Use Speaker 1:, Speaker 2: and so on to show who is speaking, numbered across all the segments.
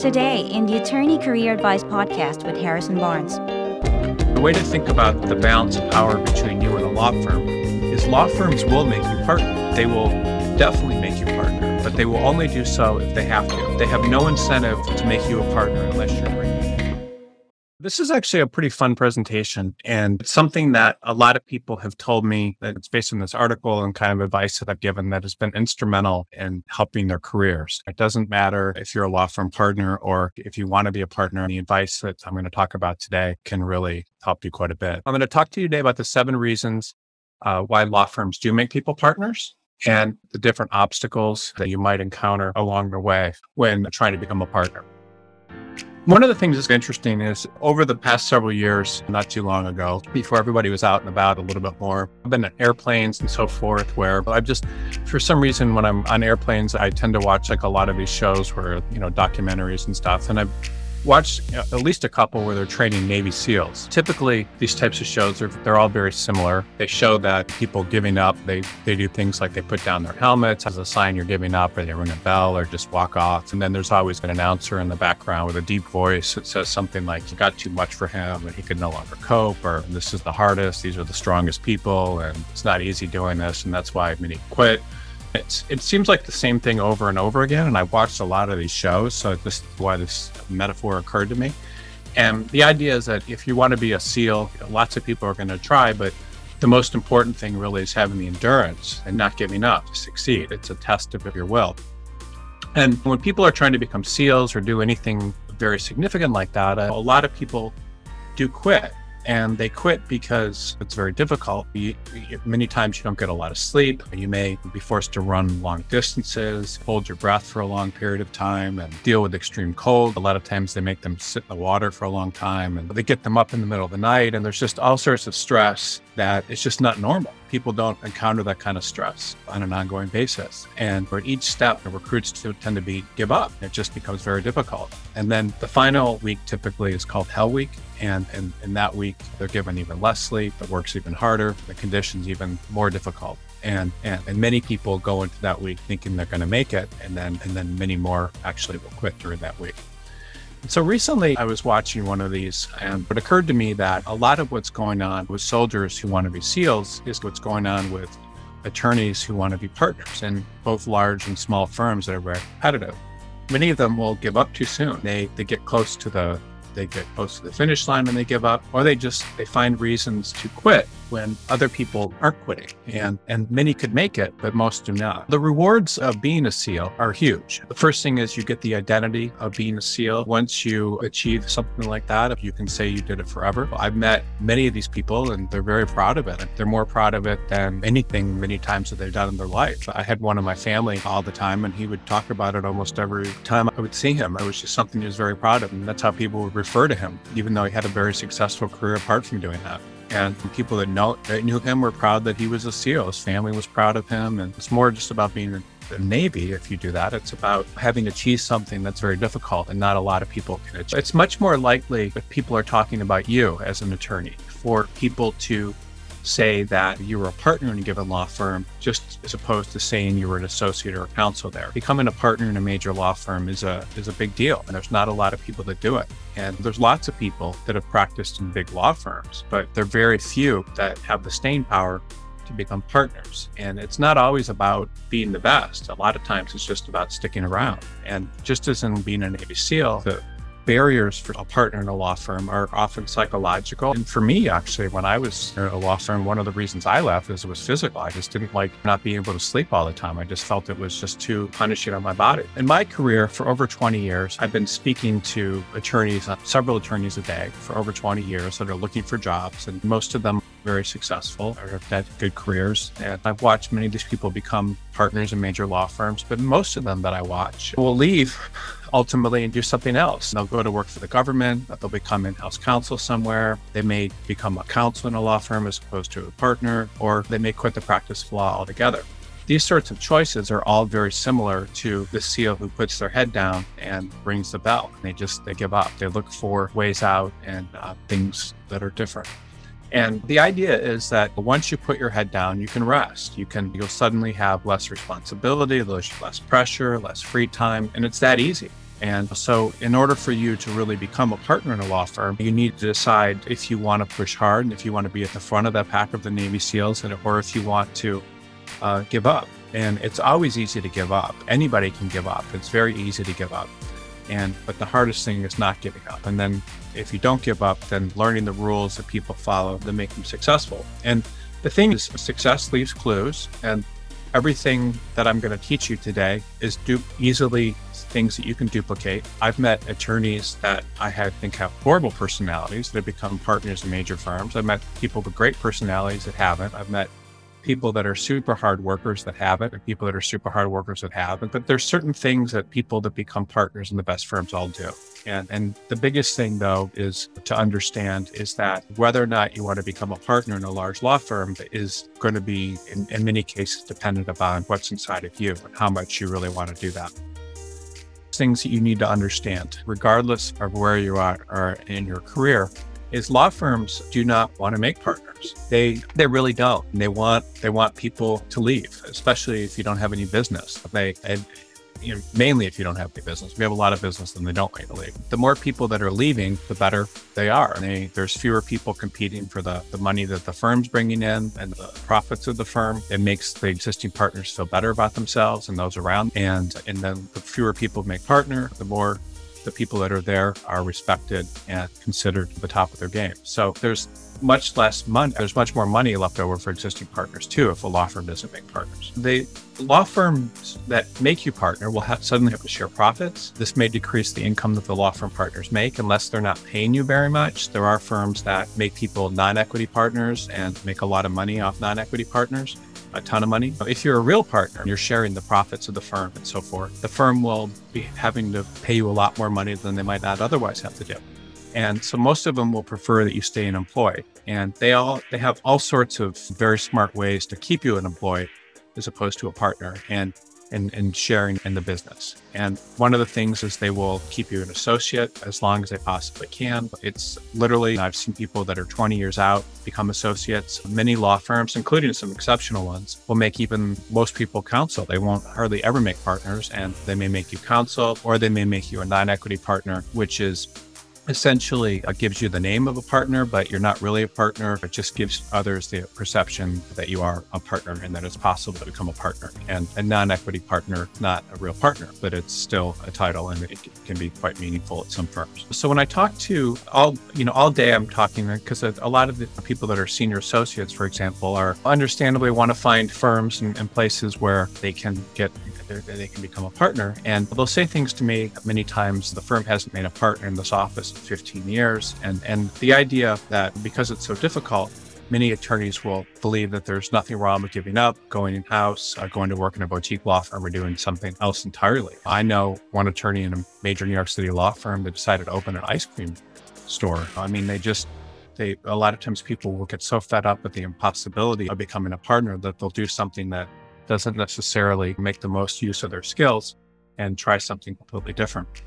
Speaker 1: Today, in the Attorney Career Advice podcast with Harrison Barnes.
Speaker 2: The way to think about the balance of power between you and a law firm is law firms will make you partner. They will definitely make you partner, but they will only do so if they have to. They have no incentive to make you a partner unless you're. This is actually a pretty fun presentation and something that a lot of people have told me that it's based on this article and kind of advice that I've given that has been instrumental in helping their careers. It doesn't matter if you're a law firm partner or if you want to be a partner. The advice that I'm going to talk about today can really help you quite a bit. I'm going to talk to you today about the seven reasons uh, why law firms do make people partners and the different obstacles that you might encounter along the way when trying to become a partner. One of the things that's interesting is over the past several years, not too long ago, before everybody was out and about a little bit more, I've been in airplanes and so forth, where I've just, for some reason, when I'm on airplanes, I tend to watch like a lot of these shows where, you know, documentaries and stuff. And I've watched at least a couple where they're training Navy SEALs. Typically, these types of shows are they're all very similar. They show that people giving up, they they do things like they put down their helmets as a sign you're giving up, or they ring a bell, or just walk off. And then there's always an announcer in the background with a deep voice that says something like, "You got too much for him, and he could no longer cope," or "This is the hardest. These are the strongest people, and it's not easy doing this, and that's why many quit." It's, it seems like the same thing over and over again. And I've watched a lot of these shows. So this is why this metaphor occurred to me. And the idea is that if you want to be a SEAL, lots of people are going to try, but the most important thing really is having the endurance and not giving up to succeed. It's a test of your will. And when people are trying to become SEALs or do anything very significant like that, a lot of people do quit and they quit because it's very difficult. You, you, many times you don't get a lot of sleep. You may be forced to run long distances, hold your breath for a long period of time, and deal with extreme cold. A lot of times they make them sit in the water for a long time and they get them up in the middle of the night. And there's just all sorts of stress that it's just not normal. People don't encounter that kind of stress on an ongoing basis. And for each step, the recruits tend to be give up. It just becomes very difficult. And then the final week typically is called Hell Week. And in, in that week, they're given even less sleep, the work's even harder, the conditions even more difficult. And, and and many people go into that week thinking they're going to make it, and then and then many more actually will quit during that week. So recently I was watching one of these and it occurred to me that a lot of what's going on with soldiers who want to be SEALs is what's going on with attorneys who want to be partners in both large and small firms that are very competitive. Many of them will give up too soon. They they get close to the they get close to the finish line and they give up, or they just they find reasons to quit when other people aren't quitting. And and many could make it, but most do not. The rewards of being a SEAL are huge. The first thing is you get the identity of being a SEAL. Once you achieve something like that, if you can say you did it forever. I've met many of these people and they're very proud of it. They're more proud of it than anything many times that they've done in their life. I had one in my family all the time and he would talk about it almost every time I would see him. It was just something he was very proud of. And that's how people would refer to him, even though he had a very successful career apart from doing that. And people that know that knew him were proud that he was a SEAL. His family was proud of him. And it's more just about being in the Navy if you do that. It's about having achieved something that's very difficult and not a lot of people can achieve. It's much more likely if people are talking about you as an attorney for people to say that you were a partner in a given law firm, just as opposed to saying you were an associate or a counsel there. Becoming a partner in a major law firm is a is a big deal, and there's not a lot of people that do it. And there's lots of people that have practiced in big law firms, but there are very few that have the staying power to become partners. And it's not always about being the best. A lot of times it's just about sticking around. And just as in being a Navy SEAL, the barriers for a partner in a law firm are often psychological. And for me, actually, when I was in a law firm, one of the reasons I left is it was physical. I just didn't like not being able to sleep all the time. I just felt it was just too punishing on my body. In my career, for over 20 years, I've been speaking to attorneys, uh, several attorneys a day for over 20 years that are looking for jobs. And most of them very successful or have had good careers. And I've watched many of these people become partners in major law firms, but most of them that I watch will leave ultimately and do something else. They'll go to work for the government, they'll become in house counsel somewhere. They may become a counsel in a law firm as opposed to a partner, or they may quit the practice of law altogether. These sorts of choices are all very similar to the SEAL who puts their head down and rings the bell. They just they give up. They look for ways out and uh, things that are different. And the idea is that once you put your head down, you can rest. You can, you'll suddenly have less responsibility, less pressure, less free time. And it's that easy. And so, in order for you to really become a partner in a law firm, you need to decide if you want to push hard and if you want to be at the front of that pack of the Navy SEALs, and, or if you want to uh, give up. And it's always easy to give up. Anybody can give up. It's very easy to give up. And but the hardest thing is not giving up. And then if you don't give up, then learning the rules that people follow that make them successful. And the thing is, success leaves clues, and everything that I'm going to teach you today is du- easily things that you can duplicate. I've met attorneys that I have, think have horrible personalities that have become partners in major firms. I've met people with great personalities that haven't. I've met people that are super hard workers that have it and people that are super hard workers that have it. But there's certain things that people that become partners in the best firms all do. And, and the biggest thing though is to understand is that whether or not you want to become a partner in a large law firm is going to be in, in many cases dependent upon what's inside of you and how much you really want to do that things that you need to understand, regardless of where you are, are in your career, is law firms do not want to make partners. They they really don't. They want they want people to leave, especially if you don't have any business. They and, you know, mainly if you don't have any business. We have a lot of business and they don't want to leave. The more people that are leaving, the better they are. They, there's fewer people competing for the, the money that the firm's bringing in and the profits of the firm. It makes the existing partners feel better about themselves and those around. And and then the fewer people make partner, the more the people that are there are respected and considered the top of their game. So there's much less money. There's much more money left over for existing partners too if a law firm doesn't make partners. The law firms that make you partner will have, suddenly have to share profits. This may decrease the income that the law firm partners make unless they're not paying you very much. There are firms that make people non-equity partners and make a lot of money off non-equity partners a ton of money. If you're a real partner, you're sharing the profits of the firm and so forth. The firm will be having to pay you a lot more money than they might not otherwise have to do. And so most of them will prefer that you stay an employee. And they all they have all sorts of very smart ways to keep you an employee as opposed to a partner. And and, and sharing in the business. And one of the things is they will keep you an associate as long as they possibly can. It's literally, I've seen people that are 20 years out become associates. Many law firms, including some exceptional ones, will make even most people counsel. They won't hardly ever make partners and they may make you counsel or they may make you a non equity partner, which is essentially uh, gives you the name of a partner, but you're not really a partner. It just gives others the perception that you are a partner and that it's possible to become a partner. And a non equity partner, not a real partner, but it's still a title and it can be quite meaningful at some firms. So when I talk to all, you know, all day I'm talking because a lot of the people that are senior associates, for example, are understandably want to find firms and, and places where they can get they can become a partner. And they'll say things to me many times the firm hasn't made a partner in this office in 15 years. And, and the idea that because it's so difficult, many attorneys will believe that there's nothing wrong with giving up, going in house, uh, going to work in a boutique law firm, or doing something else entirely. I know one attorney in a major New York City law firm that decided to open an ice cream store. I mean, they just they a lot of times people will get so fed up with the impossibility of becoming a partner that they'll do something that doesn't necessarily make the most use of their skills and try something completely different.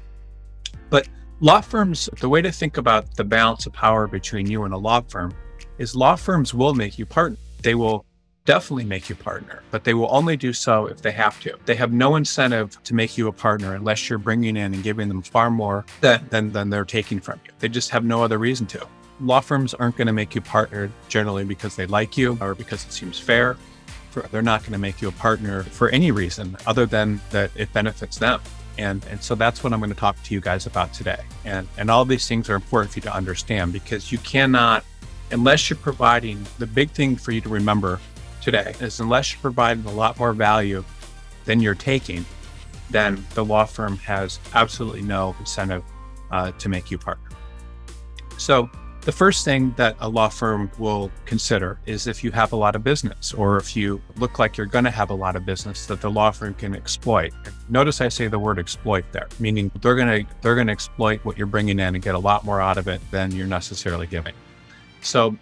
Speaker 2: But law firms, the way to think about the balance of power between you and a law firm is law firms will make you partner. They will definitely make you partner, but they will only do so if they have to. They have no incentive to make you a partner unless you're bringing in and giving them far more than, than, than they're taking from you. They just have no other reason to. Law firms aren't going to make you partner generally because they like you or because it seems fair they're not going to make you a partner for any reason other than that it benefits them. And, and so that's what I'm going to talk to you guys about today. And, and all these things are important for you to understand because you cannot, unless you're providing the big thing for you to remember today is unless you're providing a lot more value than you're taking, then the law firm has absolutely no incentive uh, to make you partner. So the first thing that a law firm will consider is if you have a lot of business or if you look like you're going to have a lot of business that the law firm can exploit. Notice I say the word exploit there, meaning they're going to they're going to exploit what you're bringing in and get a lot more out of it than you're necessarily giving. So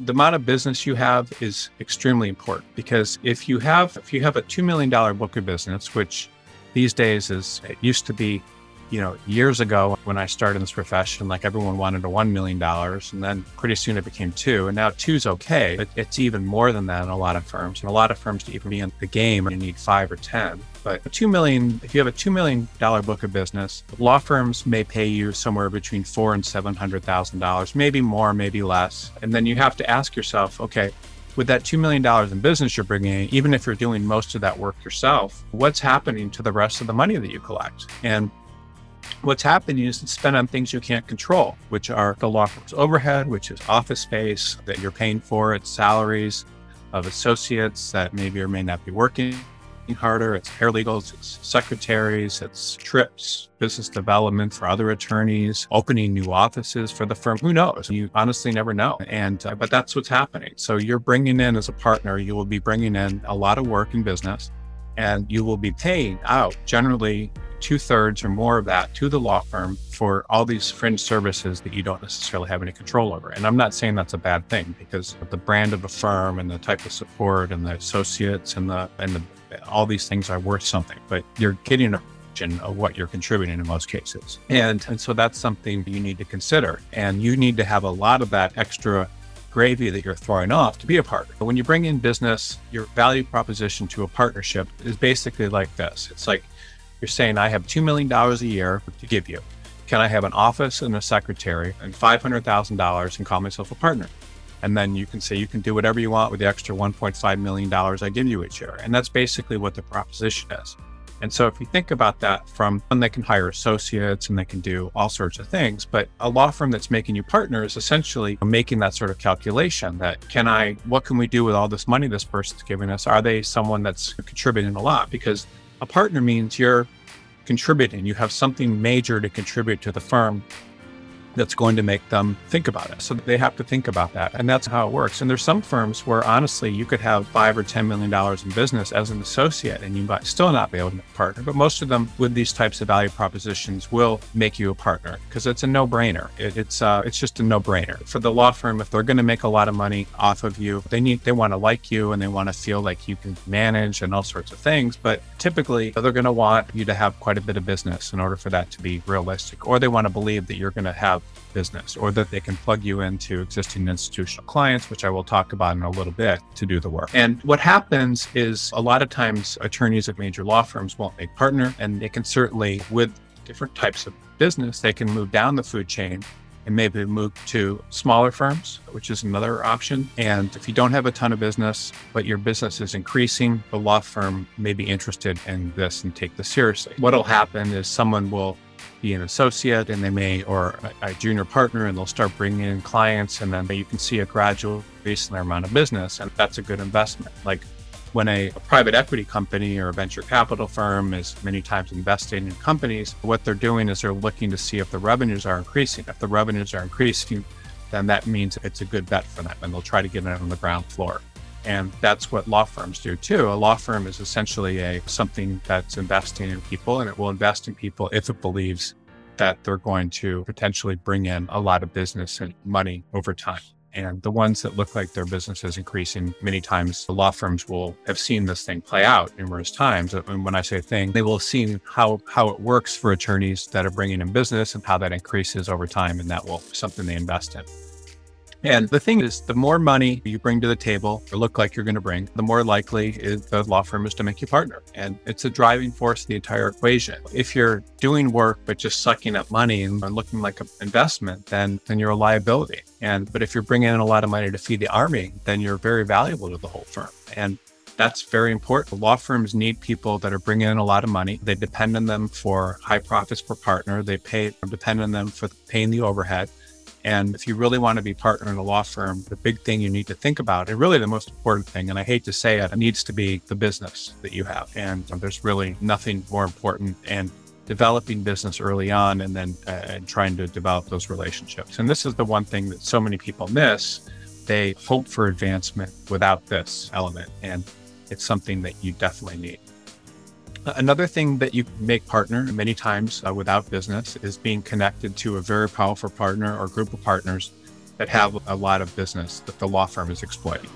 Speaker 2: the amount of business you have is extremely important because if you have if you have a 2 million dollar book of business which these days is it used to be you know, years ago when I started in this profession, like everyone wanted a $1 million. And then pretty soon it became two. And now two's okay. But it's even more than that in a lot of firms. And a lot of firms to even be in the game, you need five or 10. But a two million, if you have a $2 million book of business, law firms may pay you somewhere between four and $700,000, maybe more, maybe less. And then you have to ask yourself, okay, with that $2 million in business you're bringing in, even if you're doing most of that work yourself, what's happening to the rest of the money that you collect? And what's happening is it's spent on things you can't control, which are the law firm's overhead, which is office space that you're paying for, it's salaries of associates that maybe or may not be working harder. It's paralegals, it's secretaries, it's trips, business development for other attorneys, opening new offices for the firm. Who knows? You honestly never know. And, uh, but that's what's happening. So you're bringing in as a partner, you will be bringing in a lot of work and business and you will be paying out generally two thirds or more of that to the law firm for all these fringe services that you don't necessarily have any control over. And I'm not saying that's a bad thing because the brand of the firm and the type of support and the associates and the and the all these things are worth something, but you're getting a of what you're contributing in most cases. And, and so that's something you need to consider. And you need to have a lot of that extra gravy that you're throwing off to be a partner. But When you bring in business, your value proposition to a partnership is basically like this. It's like you're saying, I have $2 million a year to give you. Can I have an office and a secretary and $500,000 and call myself a partner? And then you can say you can do whatever you want with the extra $1.5 million I give you each year. And that's basically what the proposition is. And so if you think about that from when they can hire associates and they can do all sorts of things, but a law firm that's making you partners essentially making that sort of calculation that can I, what can we do with all this money this person's giving us? Are they someone that's contributing a lot? Because a partner means you're contributing, you have something major to contribute to the firm that's going to make them think about it. So they have to think about that. And that's how it works. And there's some firms where honestly you could have five or ten million dollars in business as an associate and you might still not be able to partner. But most of them with these types of value propositions will make you a partner because it's a no-brainer. It, it's uh, it's just a no-brainer. For the law firm, if they're going to make a lot of money off of you, they need they want to like you and they want to feel like you can manage and all sorts of things. But typically they're going to want you to have quite a bit of business in order for that to be realistic. Or they want to believe that you're going to have business or that they can plug you into existing institutional clients, which I will talk about in a little bit to do the work. And what happens is a lot of times attorneys at major law firms won't make partner and they can certainly with different types of business, they can move down the food chain and maybe move to smaller firms, which is another option. And if you don't have a ton of business, but your business is increasing, the law firm may be interested in this and take this seriously. What'll happen is someone will be an associate and they may, or a, a, junior partner, and they'll start bringing in clients. And then you can see a gradual increase in their amount of business. And that's a good investment. Like when a, a, private equity company or a venture capital firm is many times investing in companies, what they're doing is they're looking to see if the revenues are increasing. If the revenues are increasing, then that means it's a good bet for them and they'll try to get it on the ground floor. And that's what law firms do too. A law firm is essentially a something that's investing in people and it will invest in people if it believes that they're going to potentially bring in a lot of business and money over time. And the ones that look like their business is increasing, many times the law firms will have seen this thing play out numerous times. And when I say thing, they will have seen how, how it works for attorneys that are bringing in business and how that increases over time. And that will something they invest in. And the thing is, the more money you bring to the table or look like you're going to bring, the more likely is the law firm is to make you partner. And it's a driving force of the entire equation. If you're doing work but just sucking up money and looking like an investment, then then you're a liability. And but if you're bringing in a lot of money to feed the army, then you're very valuable to the whole firm. And that's very important. Law firms need people that are bringing in a lot of money. They depend on them for high profits per partner. They pay depend on them for paying the overhead. And if you really want to be partner in a law firm, the big thing you need to think about, and really the most important thing, and I hate to say it, it needs to be the business that you have. And there's really nothing more important. And developing business early on and then uh, trying to develop those relationships. And this is the one thing that so many people miss. They hope for advancement without this element. And it's something that you definitely need. Another thing that you make partner many times uh, without business is being connected to a very powerful partner or group of partners that have a lot of business that the law firm is exploiting.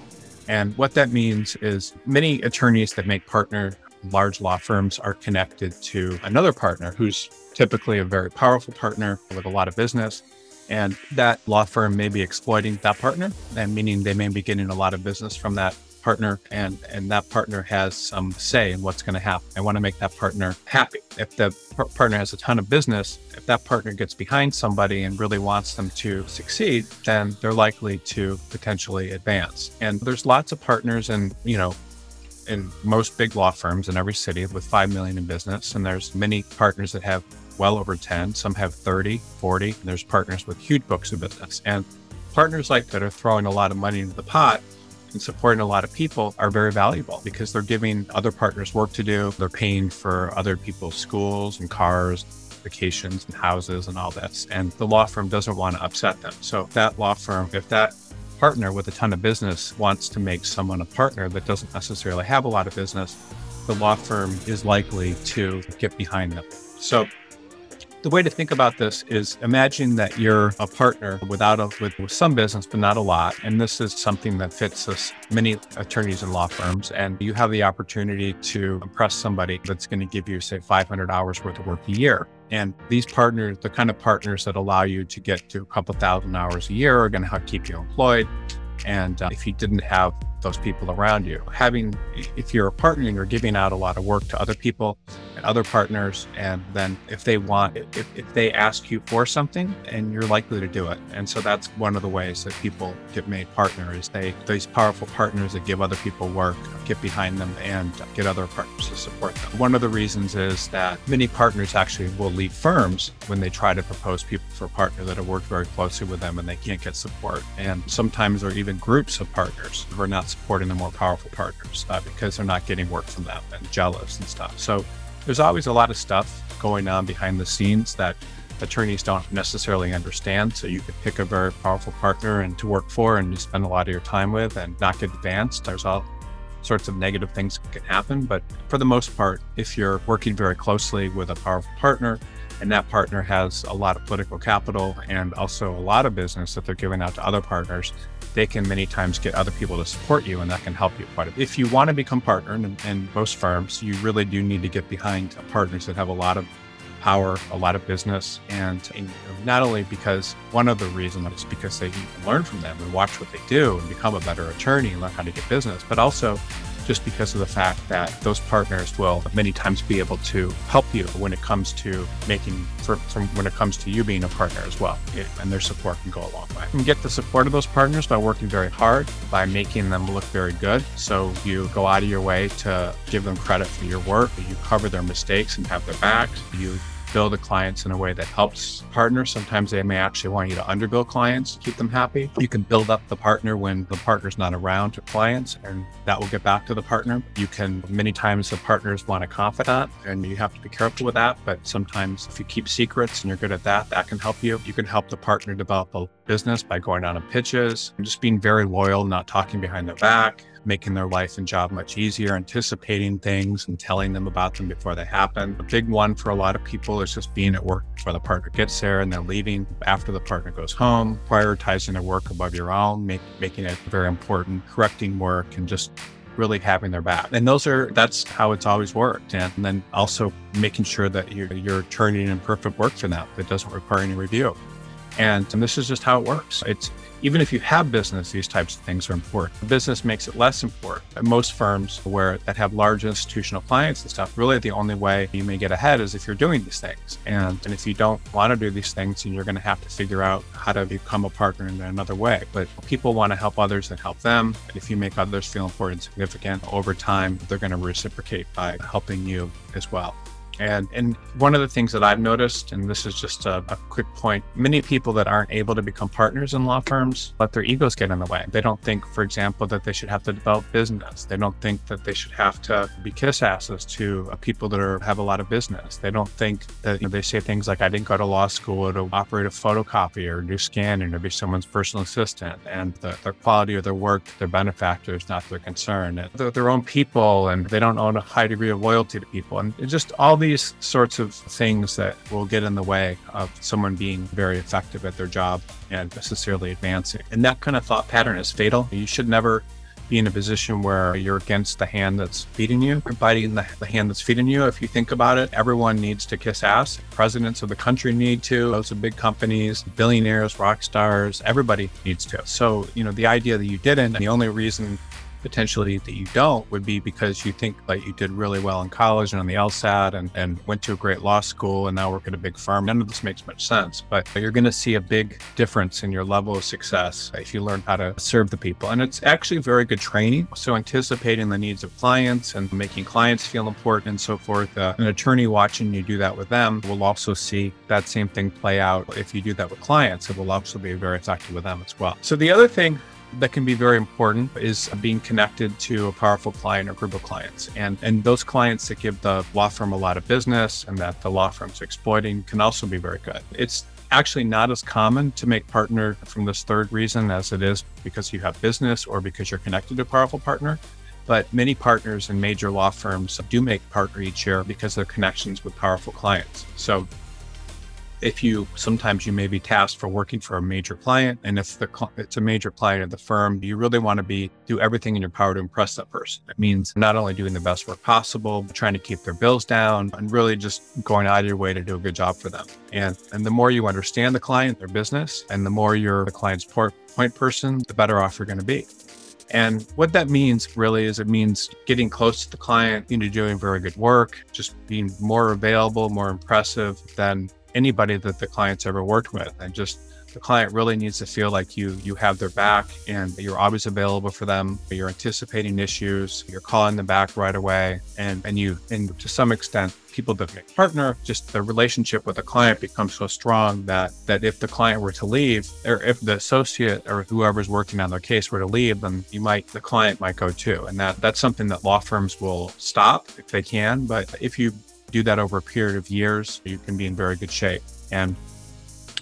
Speaker 2: And what that means is many attorneys that make partner large law firms are connected to another partner who's typically a very powerful partner with a lot of business. And that law firm may be exploiting that partner, and meaning they may be getting a lot of business from that partner and and that partner has some say in what's going to happen. I want to make that partner happy. If the par- partner has a ton of business, if that partner gets behind somebody and really wants them to succeed, then they're likely to potentially advance. And there's lots of partners and, you know, in most big law firms in every city with 5 million in business and there's many partners that have well over 10, some have 30, 40. There's partners with huge books of business. And partners like that are throwing a lot of money into the pot and supporting a lot of people are very valuable because they're giving other partners work to do. They're paying for other people's schools and cars, vacations and houses and all this. And the law firm doesn't want to upset them. So that law firm, if that partner with a ton of business wants to make someone a partner that doesn't necessarily have a lot of business, the law firm is likely to get behind them. So the way to think about this is imagine that you're a partner without a, with, with some business, but not a lot. And this is something that fits us many attorneys and law firms. And you have the opportunity to impress somebody that's going to give you, say, 500 hours worth of work a year. And these partners, the kind of partners that allow you to get to a couple thousand hours a year, are going to keep you employed. And uh, if you didn't have those people around you, having, if you're a partner and you're giving out a lot of work to other people and other partners, and then if they want, if, if they ask you for something, and you're likely to do it. And so that's one of the ways that people get made partner is they, these powerful partners that give other people work, get behind them and get other partners to support them. One of the reasons is that many partners actually will leave firms when they try to propose people for partner that have worked very closely with them and they can't get support. And sometimes there are even groups of partners who are not supporting the more powerful partners uh, because they're not getting work from them and jealous and stuff. So there's always a lot of stuff going on behind the scenes that attorneys don't necessarily understand. So you could pick a very powerful partner and to work for and to spend a lot of your time with and not get advanced. There's all sorts of negative things that can happen. But for the most part, if you're working very closely with a powerful partner and that partner has a lot of political capital and also a lot of business that they're giving out to other partners, they can many times get other people to support you and that can help you quite a bit. If you want to become partner in, in most firms, you really do need to get behind partners that have a lot of power, a lot of business, and, and not only because one of the reasons is because they learn from them and watch what they do and become a better attorney and learn how to get business, but also just because of the fact that those partners will many times be able to help you when it comes to making from, when it comes to you being a partner as well eh, and their support can go a long way. You can get the support of those partners by working very hard by making them look very good. So you go out of your way to give them credit for your work you cover their mistakes and have their backs you bill the clients in a way that helps partners. Sometimes they may actually want you to underbill clients keep them happy. You can build up the partner when the partner's not around to clients, and that will get back to the partner. You can, many times, the partners want a confidant, and you have to be careful with that. But sometimes, if you keep secrets and you're good at that, that can help you. You can help the partner develop a business by going on pitches and just being very loyal, not talking behind their back making their life and job much easier, anticipating things and telling them about them before they happen. A big one for a lot of people is just being at work before the partner gets there and then leaving after the partner goes home, prioritizing their work above your own, make, making it very important, correcting work and just really having their back. And those are that's how it's always worked. And then also making sure that you're, you're turning in perfect work for them that doesn't require any review. And, and this is just how it works. It's even if you have business, these types of things are important. Business makes it less important. Most firms where that have large institutional clients and stuff, really the only way you may get ahead is if you're doing these things. And, and if you don't want to do these things, then you're going to have to figure out how to become a partner in another way. But people want to help others and help them. And if you make others feel important and significant over time, they're going to reciprocate by helping you as well. And, and one of the things that I've noticed, and this is just a, a, quick point, many people that aren't able to become partners in law firms let their egos get in the way. They don't think, for example, that they should have to develop business. They don't think that they should have to be kiss asses to uh, people that are, have a lot of business. They don't think that you know, they say things like, I didn't go to law school to operate a photocopy or do scanning or be someone's personal assistant. And the, their quality of their work, their benefactor is not their concern. They're their own people and they don't own a high degree of loyalty to people. And just all these these sorts of things that will get in the way of someone being very effective at their job and necessarily advancing. And that kind of thought pattern is fatal. You should never be in a position where you're against the hand that's feeding you, you're biting the, the hand that's feeding you. If you think about it, everyone needs to kiss ass. Presidents of the country need to, those of big companies, billionaires, rock stars, everybody needs to. So, you know, the idea that you didn't, the only reason potentially that you don't would be because you think like you did really well in college and on the LSAT and, and went to a great law school and now work at a big firm. None of this makes much sense, but you're going to see a big difference in your level of success if you learn how to serve the people. And it's actually very good training. So anticipating the needs of clients and making clients feel important and so forth. Uh, an attorney watching you do that with them will also see that same thing play out. If you do that with clients, it will also be very effective with them as well. So the other thing that can be very important is being connected to a powerful client or group of clients. And, and those clients that give the law firm a lot of business and that the law firm's exploiting can also be very good. It's actually not as common to make partner from this third reason as it is because you have business or because you're connected to a powerful partner. But many partners in major law firms do make partner each year because of their connections with powerful clients. So if you sometimes you may be tasked for working for a major client and if the it's a major client of the firm you really want to be do everything in your power to impress that person. It means not only doing the best work possible but trying to keep their bills down and really just going out of your way to do a good job for them. And and the more you understand the client their business and the more you're the client's point person the better off you're going to be. And what that means really is it means getting close to the client, you know, doing very good work, just being more available, more impressive than anybody that the client's ever worked with. And just the client really needs to feel like you you have their back and you're always available for them you're anticipating issues you're calling them back right away. And and you and to some extent people that partner just the relationship with the client becomes so strong that that if the client were to leave or if the associate or whoever's working on their case were to leave then you might the client might go too. And that that's something that law firms will stop if they can. But if you do that over a period of years, you can be in very good shape. And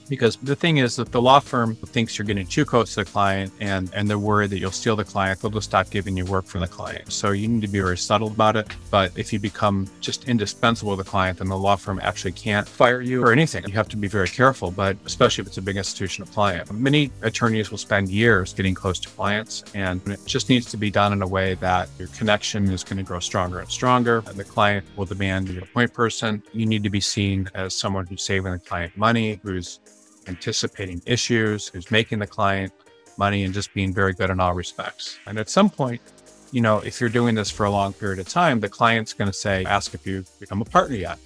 Speaker 2: because the thing is that the law firm thinks you're getting too close to the client and, and they're worried that you'll steal the client, they'll just stop giving you work for the client. So you need to be very subtle about it. But if you become just indispensable to the client, then the law firm actually can't fire you or anything. You have to be very careful, but especially if it's a big institutional client. Many attorneys will spend years getting close to clients, and it just needs to be done in a way that your connection is going to grow stronger and stronger. And the client will demand your point person. You need to be seen as someone who's saving the client money, who's anticipating issues, who's making the client money and just being very good in all respects. And at some point, you know, if you're doing this for a long period of time, the client's going to say, ask if you've become a partner yet.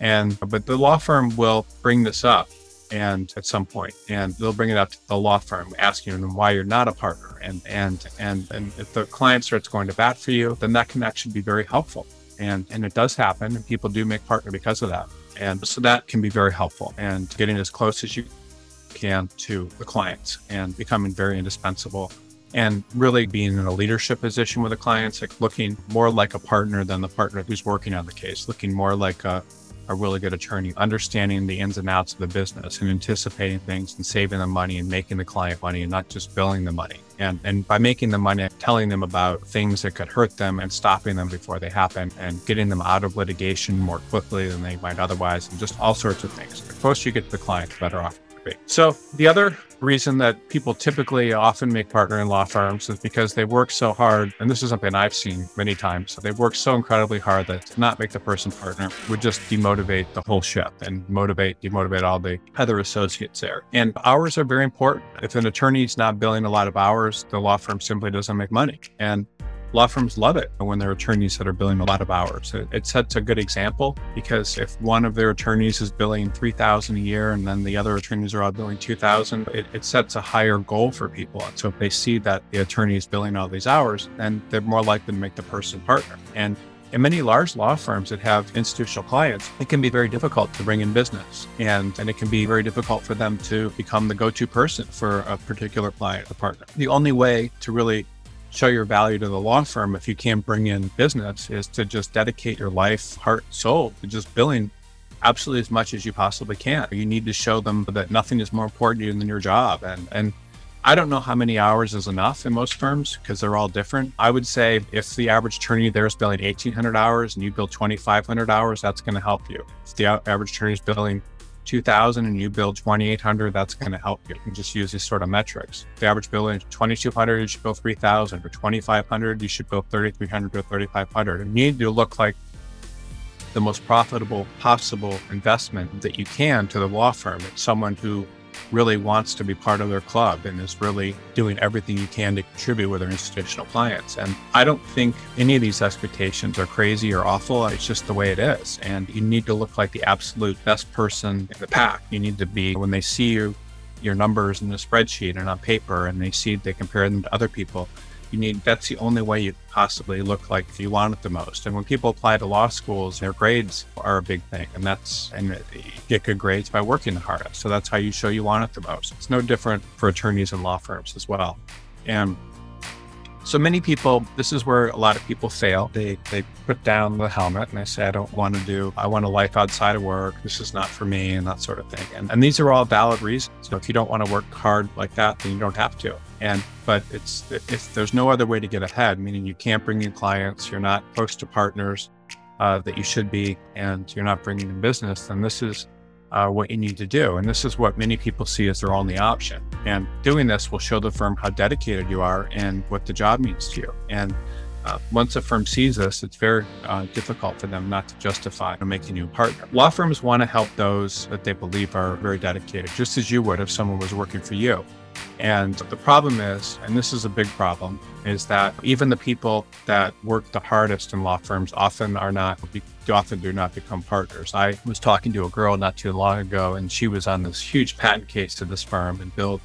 Speaker 2: And, but the law firm will bring this up and at some point and they'll bring it up to the law firm asking them why you're not a partner and and and and if the client starts going to bat for you then that can actually be very helpful and and it does happen and people do make partner because of that and so that can be very helpful and getting as close as you can to the clients and becoming very indispensable and really being in a leadership position with the clients, like looking more like a partner than the partner who's working on the case, looking more like a, a really good attorney, understanding the ins and outs of the business and anticipating things and saving them money and making the client money and not just billing the money. And, and by making the money, telling them about things that could hurt them and stopping them before they happen and getting them out of litigation more quickly than they might otherwise, and just all sorts of things. The closer you get to the client, the better off So the other reason that people typically often make partner in law firms is because they work so hard, and this is something I've seen many times. They work so incredibly hard that to not make the person partner would just demotivate the whole ship and motivate, demotivate all the other associates there. And hours are very important. If an attorney is not billing a lot of hours, the law firm simply doesn't make money. And law firms love it when their attorneys that are billing a lot of hours. It, it, sets a good example because if one of their attorneys is billing 3000 a year and then the other attorneys are all billing 2000, it, it sets a higher goal for people. And so if they see that the attorney is billing all these hours, then they're more likely to make the person partner. And in many large law firms that have institutional clients, it can be very difficult to bring in business. And, and it can be very difficult for them to become the go to person for a particular client or partner. The only way to really show your value to the law firm if you can't bring in business is to just dedicate your life, heart, soul to just billing absolutely as much as you possibly can. You need to show them that nothing is more important to you than your job. And and I don't know how many hours is enough in most firms because they're all different. I would say if the average attorney there is billing 1,800 hours and you bill 2,500 hours, that's going to help you. If the average attorney is billing 2000 and you build 2800, that's going to help you. Just use these sort of metrics. The average bill is 2200, you should bill 3000. Or 2500, you should bill 3300 to 3500. And you need to look like the most profitable possible investment that you can to the law firm. It's someone who really wants to be part of their club and is really doing everything you can to contribute with their institutional clients. And I don't think any of these expectations are crazy or awful. It's just the way it is. And you need to look like the absolute best person in the pack. You need to be, when they see you, your numbers in the spreadsheet and on paper and they see they compare them to other people, you need that's the only way you possibly look like you want it the most. And when people apply to law schools, their grades are a big thing, and that's and get good grades by working the hardest. So that's how you show you want it the most. It's no different for attorneys and law firms as well. And so many people, this is where a lot of people fail. They they put down the helmet and they say, I don't want to do, I want a life outside of work. This is not for me, and that sort of thing. And, and these are all valid reasons. So if you don't want to work hard like that, then you don't have to. And but it's if there's no other way to get ahead, meaning you can't bring in clients, you're not close to partners uh, that you should be, and you're not bringing in business, then this is uh, what you need to do. And this is what many people see as their only option. And doing this will show the firm how dedicated you are and what the job means to you. And uh, once a firm sees this, it's very uh, difficult for them not to justify making you a partner. Law firms want to help those that they believe are very dedicated, just as you would if someone was working for you. And the problem is, and this is a big problem, is that even the people that work the hardest in law firms often are not, often do not become partners. I was talking to a girl not too long ago, and she was on this huge patent case to this firm and billed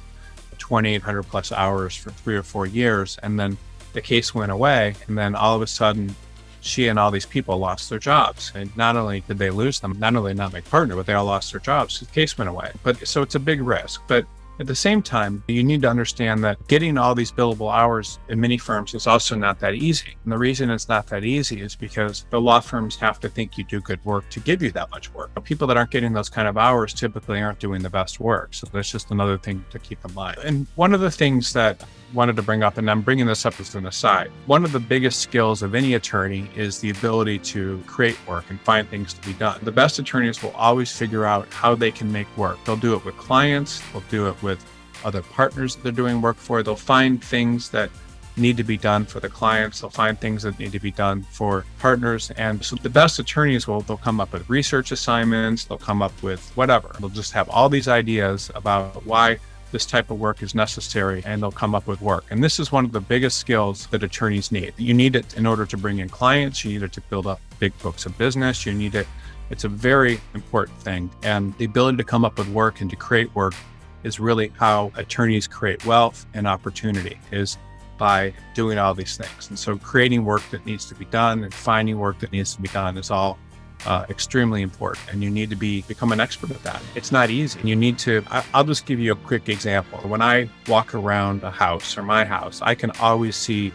Speaker 2: 2,800 plus hours for three or four years. And then the case went away. And then all of a sudden, she and all these people lost their jobs. And not only did they lose them, not only not make partner, but they all lost their jobs. The case went away. But so it's a big risk. But at the same time, you need to understand that getting all these billable hours in many firms is also not that easy. And the reason it's not that easy is because the law firms have to think you do good work to give you that much work. People that aren't getting those kind of hours typically aren't doing the best work. So that's just another thing to keep in mind. And one of the things that wanted to bring up, and I'm bringing this up as an aside. One of the biggest skills of any attorney is the ability to create work and find things to be done. The best attorneys will always figure out how they can make work. They'll do it with clients, they'll do it with other partners that they're doing work for. They'll find things that need to be done for the clients. They'll find things that need to be done for partners. And so the best attorneys will they'll come up with research assignments, they'll come up with whatever. They'll just have all these ideas about why this type of work is necessary and they'll come up with work. And this is one of the biggest skills that attorneys need. You need it in order to bring in clients, you need it to build up big books of business, you need it. It's a very important thing. And the ability to come up with work and to create work is really how attorneys create wealth and opportunity is by doing all these things. And so creating work that needs to be done and finding work that needs to be done is all uh, extremely important and you need to be become an expert at that. It's not easy. You need to I, i'll just give you a quick example. When i walk around a house or my house i can always see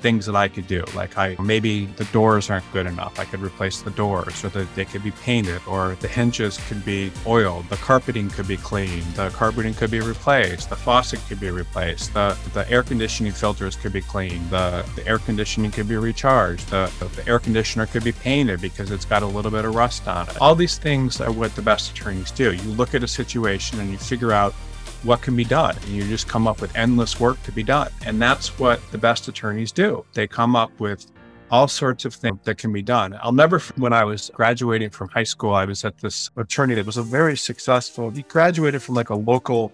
Speaker 2: things that I could do. Like I maybe the doors aren't good enough. I could replace the doors, or that they could be painted, or the hinges could be oiled. The carpeting could be cleaned. The carpeting could be replaced. The faucet could be replaced. The the air conditioning filters could be cleaned. The, the air conditioning could be recharged. The, the air conditioner could be painted because it's got a little bit of rust on it. All these things are what the best attorneys do. You look at a situation and you figure out what can be done. And you just come up with endless work to be done. And that's what the best attorneys do. They come up with all sorts of things that can be done. I'll never, when I was graduating from high school, I was at this attorney that was a very successful, he graduated from like a local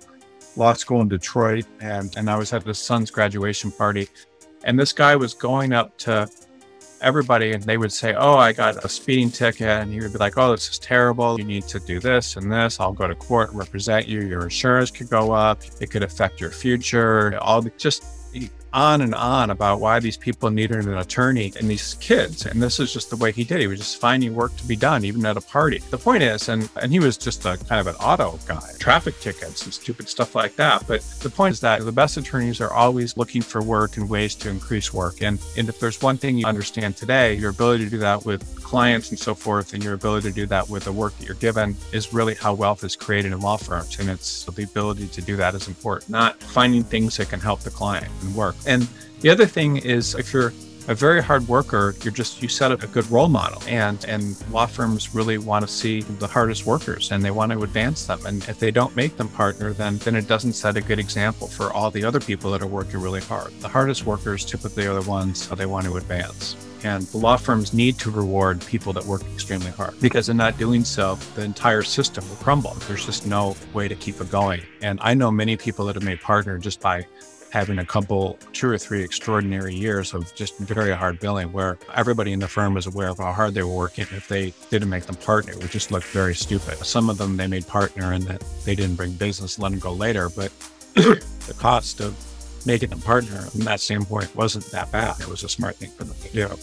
Speaker 2: law school in Detroit. And, and I was at his son's graduation party. And this guy was going up to everybody and they would say, Oh, I got a speeding ticket. And he would be like, Oh, this is terrible. You need to do this and this. I'll go to court and represent you. Your insurance could go up. It could affect your future. All the, just on and on about why these people needed an attorney and these kids. And this is just the way he did. He was just finding work to be done, even at a party. The point is, and, and he was just a kind of an auto guy, traffic tickets and stupid stuff like that. But the point is that the best attorneys are always looking for work and ways to increase work. And, and if there's one thing you understand today, your ability to do that with clients and so forth, and your ability to do that with the work that you're given is really how wealth is created in law firms. And it's the ability to do that is important, not finding things that can help the client and work. And the other thing is if you're a very hard worker, you're just you set up a good role model. And and law firms really want to see the hardest workers and they want to advance them. And if they don't make them partner, then then it doesn't set a good example for all the other people that are working really hard. The hardest workers typically are the ones that they want to advance. And the law firms need to reward people that work extremely hard because in not doing so, the entire system will crumble. There's just no way to keep it going. And I know many people that have made partner just by having a couple, two or three extraordinary years of just very hard billing where everybody in the firm was aware of how hard they were working. If they didn't make them partner, it would just look very stupid. Some of them they made partner and that they didn't bring business, let them go later. But the cost of making them partner from that standpoint wasn't that bad. It was a smart thing for them to do.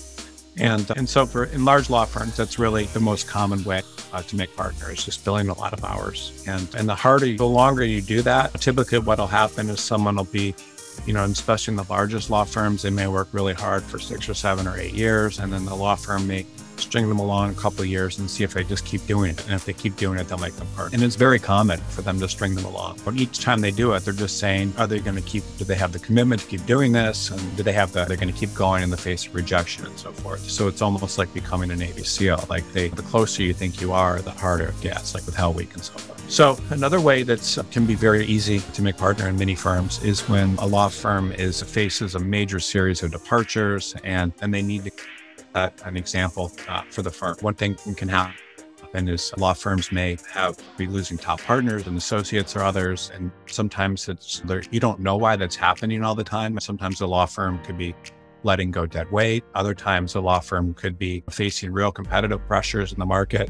Speaker 2: And, and so for in large law firms, that's really the most common way uh, to make partners, just billing a lot of hours. And, and the harder, the longer you do that, typically what'll happen is someone will be you know, especially in the largest law firms, they may work really hard for six or seven or eight years, and then the law firm may string them along a couple of years and see if they just keep doing it. And if they keep doing it, they'll make them part. And it's very common for them to string them along. But each time they do it, they're just saying, are they going to keep, do they have the commitment to keep doing this? And do they have the, they're going to keep going in the face of rejection and so forth. So it's almost like becoming a Navy SEAL. Like they, the closer you think you are, the harder it gets, like with Hell Week and so forth. So another way that uh, can be very easy to make partner in many firms is when a law firm is faces a major series of departures and, and they need to uh, an example uh, for the firm. One thing can happen is law firms may have be losing top partners and associates or others, and sometimes it's you don't know why that's happening all the time. Sometimes a law firm could be letting go dead weight. Other times a law firm could be facing real competitive pressures in the market.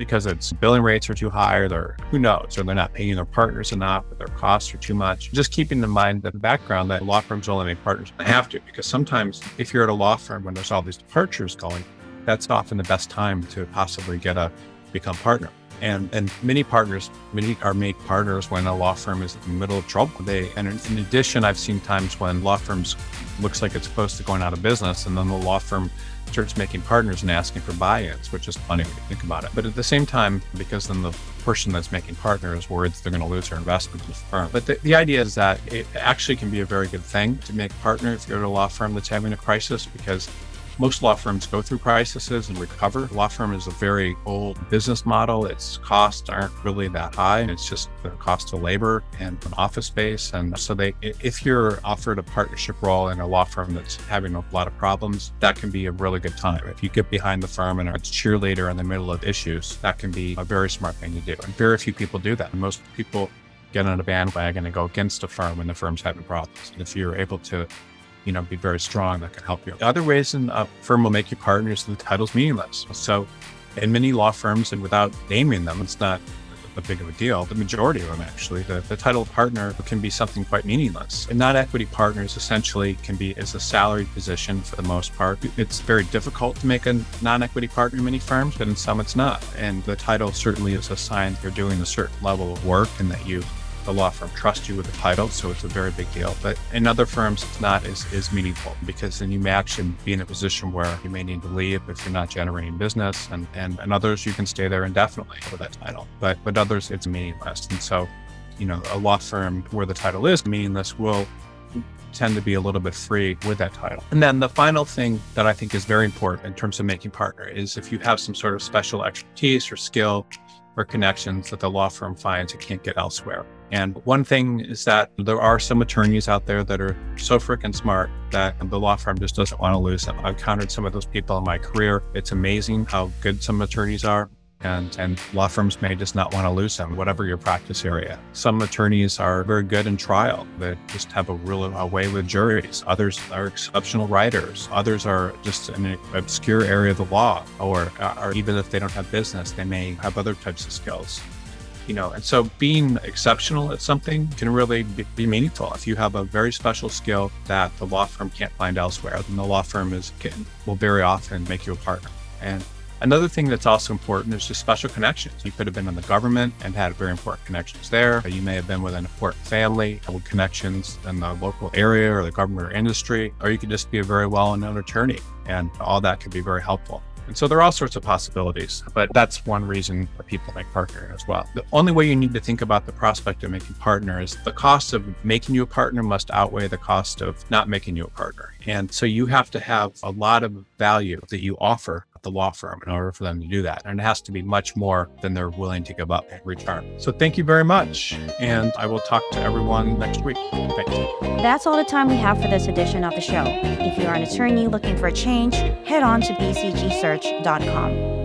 Speaker 2: Because its billing rates are too high, or they're who knows, or they're not paying their partners enough, or their costs are too much. Just keeping in mind the background that law firms only make partners when they have to, because sometimes if you're at a law firm when there's all these departures going, that's often the best time to possibly get a become partner. And and many partners, many are made partners when a law firm is in the middle of trouble. They and in addition, I've seen times when law firms looks like it's close to going out of business, and then the law firm starts making partners and asking for buy-ins, which is funny when you think about it. But at the same time, because then the person that's making partners worries they're going to lose their investment in the firm. But the, the idea is that it actually can be a very good thing to make partner if you're at a law firm that's having a crisis because most law firms go through crises and recover. Law firm is a very old business model. Its costs aren't really that high. It's just the cost of labor and an office space. And so they, if you're offered a partnership role in a law firm that's having a lot of problems, that can be a really good time. If you get behind the firm and are a cheerleader in the middle of issues, that can be a very smart thing to do. And very few people do that. Most people get on a bandwagon and go against a firm when the firm's having problems. And if you're able to you know, be very strong that can help you. The Other ways in a firm will make you partners, the title's meaningless. So in many law firms, and without naming them, it's not a big of a deal. The majority of them, actually, the, the title partner can be something quite meaningless. And non-equity partners essentially can be is a salaried position for the most part. It's very difficult to make a non-equity partner in many firms, but in some it's not. And the title certainly is a sign you're doing a certain level of work and that you the law firm trusts you with the title, so it's a very big deal. But in other firms, it's not as, as meaningful because then you may actually be in a position where you may need to leave if you're not generating business, and, and, and others you can stay there indefinitely with that title. But but others it's meaningless. And so, you know, a law firm where the title is meaningless will tend to be a little bit free with that title. And then the final thing that I think is very important in terms of making partner is if you have some sort of special expertise or skill or connections that the law firm finds it can't get elsewhere. And one thing is that there are some attorneys out there that are so freaking smart that the law firm just doesn't want to lose them. I've encountered some of those people in my career. It's amazing how good some attorneys are. And, and law firms may just not want to lose them, whatever your practice area. Some attorneys are very good in trial, they just have a real a way with juries. Others are exceptional writers. Others are just in an obscure area of the law, or, or even if they don't have business, they may have other types of skills you know and so being exceptional at something can really be, meaningful if you have a very special skill that the law firm can't find elsewhere then the law firm is can, will very often make you a partner. And another thing that's also important is just special connections. You could have been in the government and had very important connections there. You may have been with an important family with connections in the local area or the government or industry or you could just be a very well-known attorney and all that could be very helpful And so there are all sorts of possibilities, but that's one reason that people make partner as well. The only way you need to think about the prospect of making partner is the cost of making you a partner must outweigh the cost of not making you a partner. And so you have to have a lot of value that you offer the law firm in order for them to do that. And it has to be much more than they're willing to give up in return. So thank you very much. And I will talk to everyone next week. Thanks.
Speaker 1: That's all the time we have for this edition of the show. If you are an attorney looking for a change, head on to bcgsearch.com.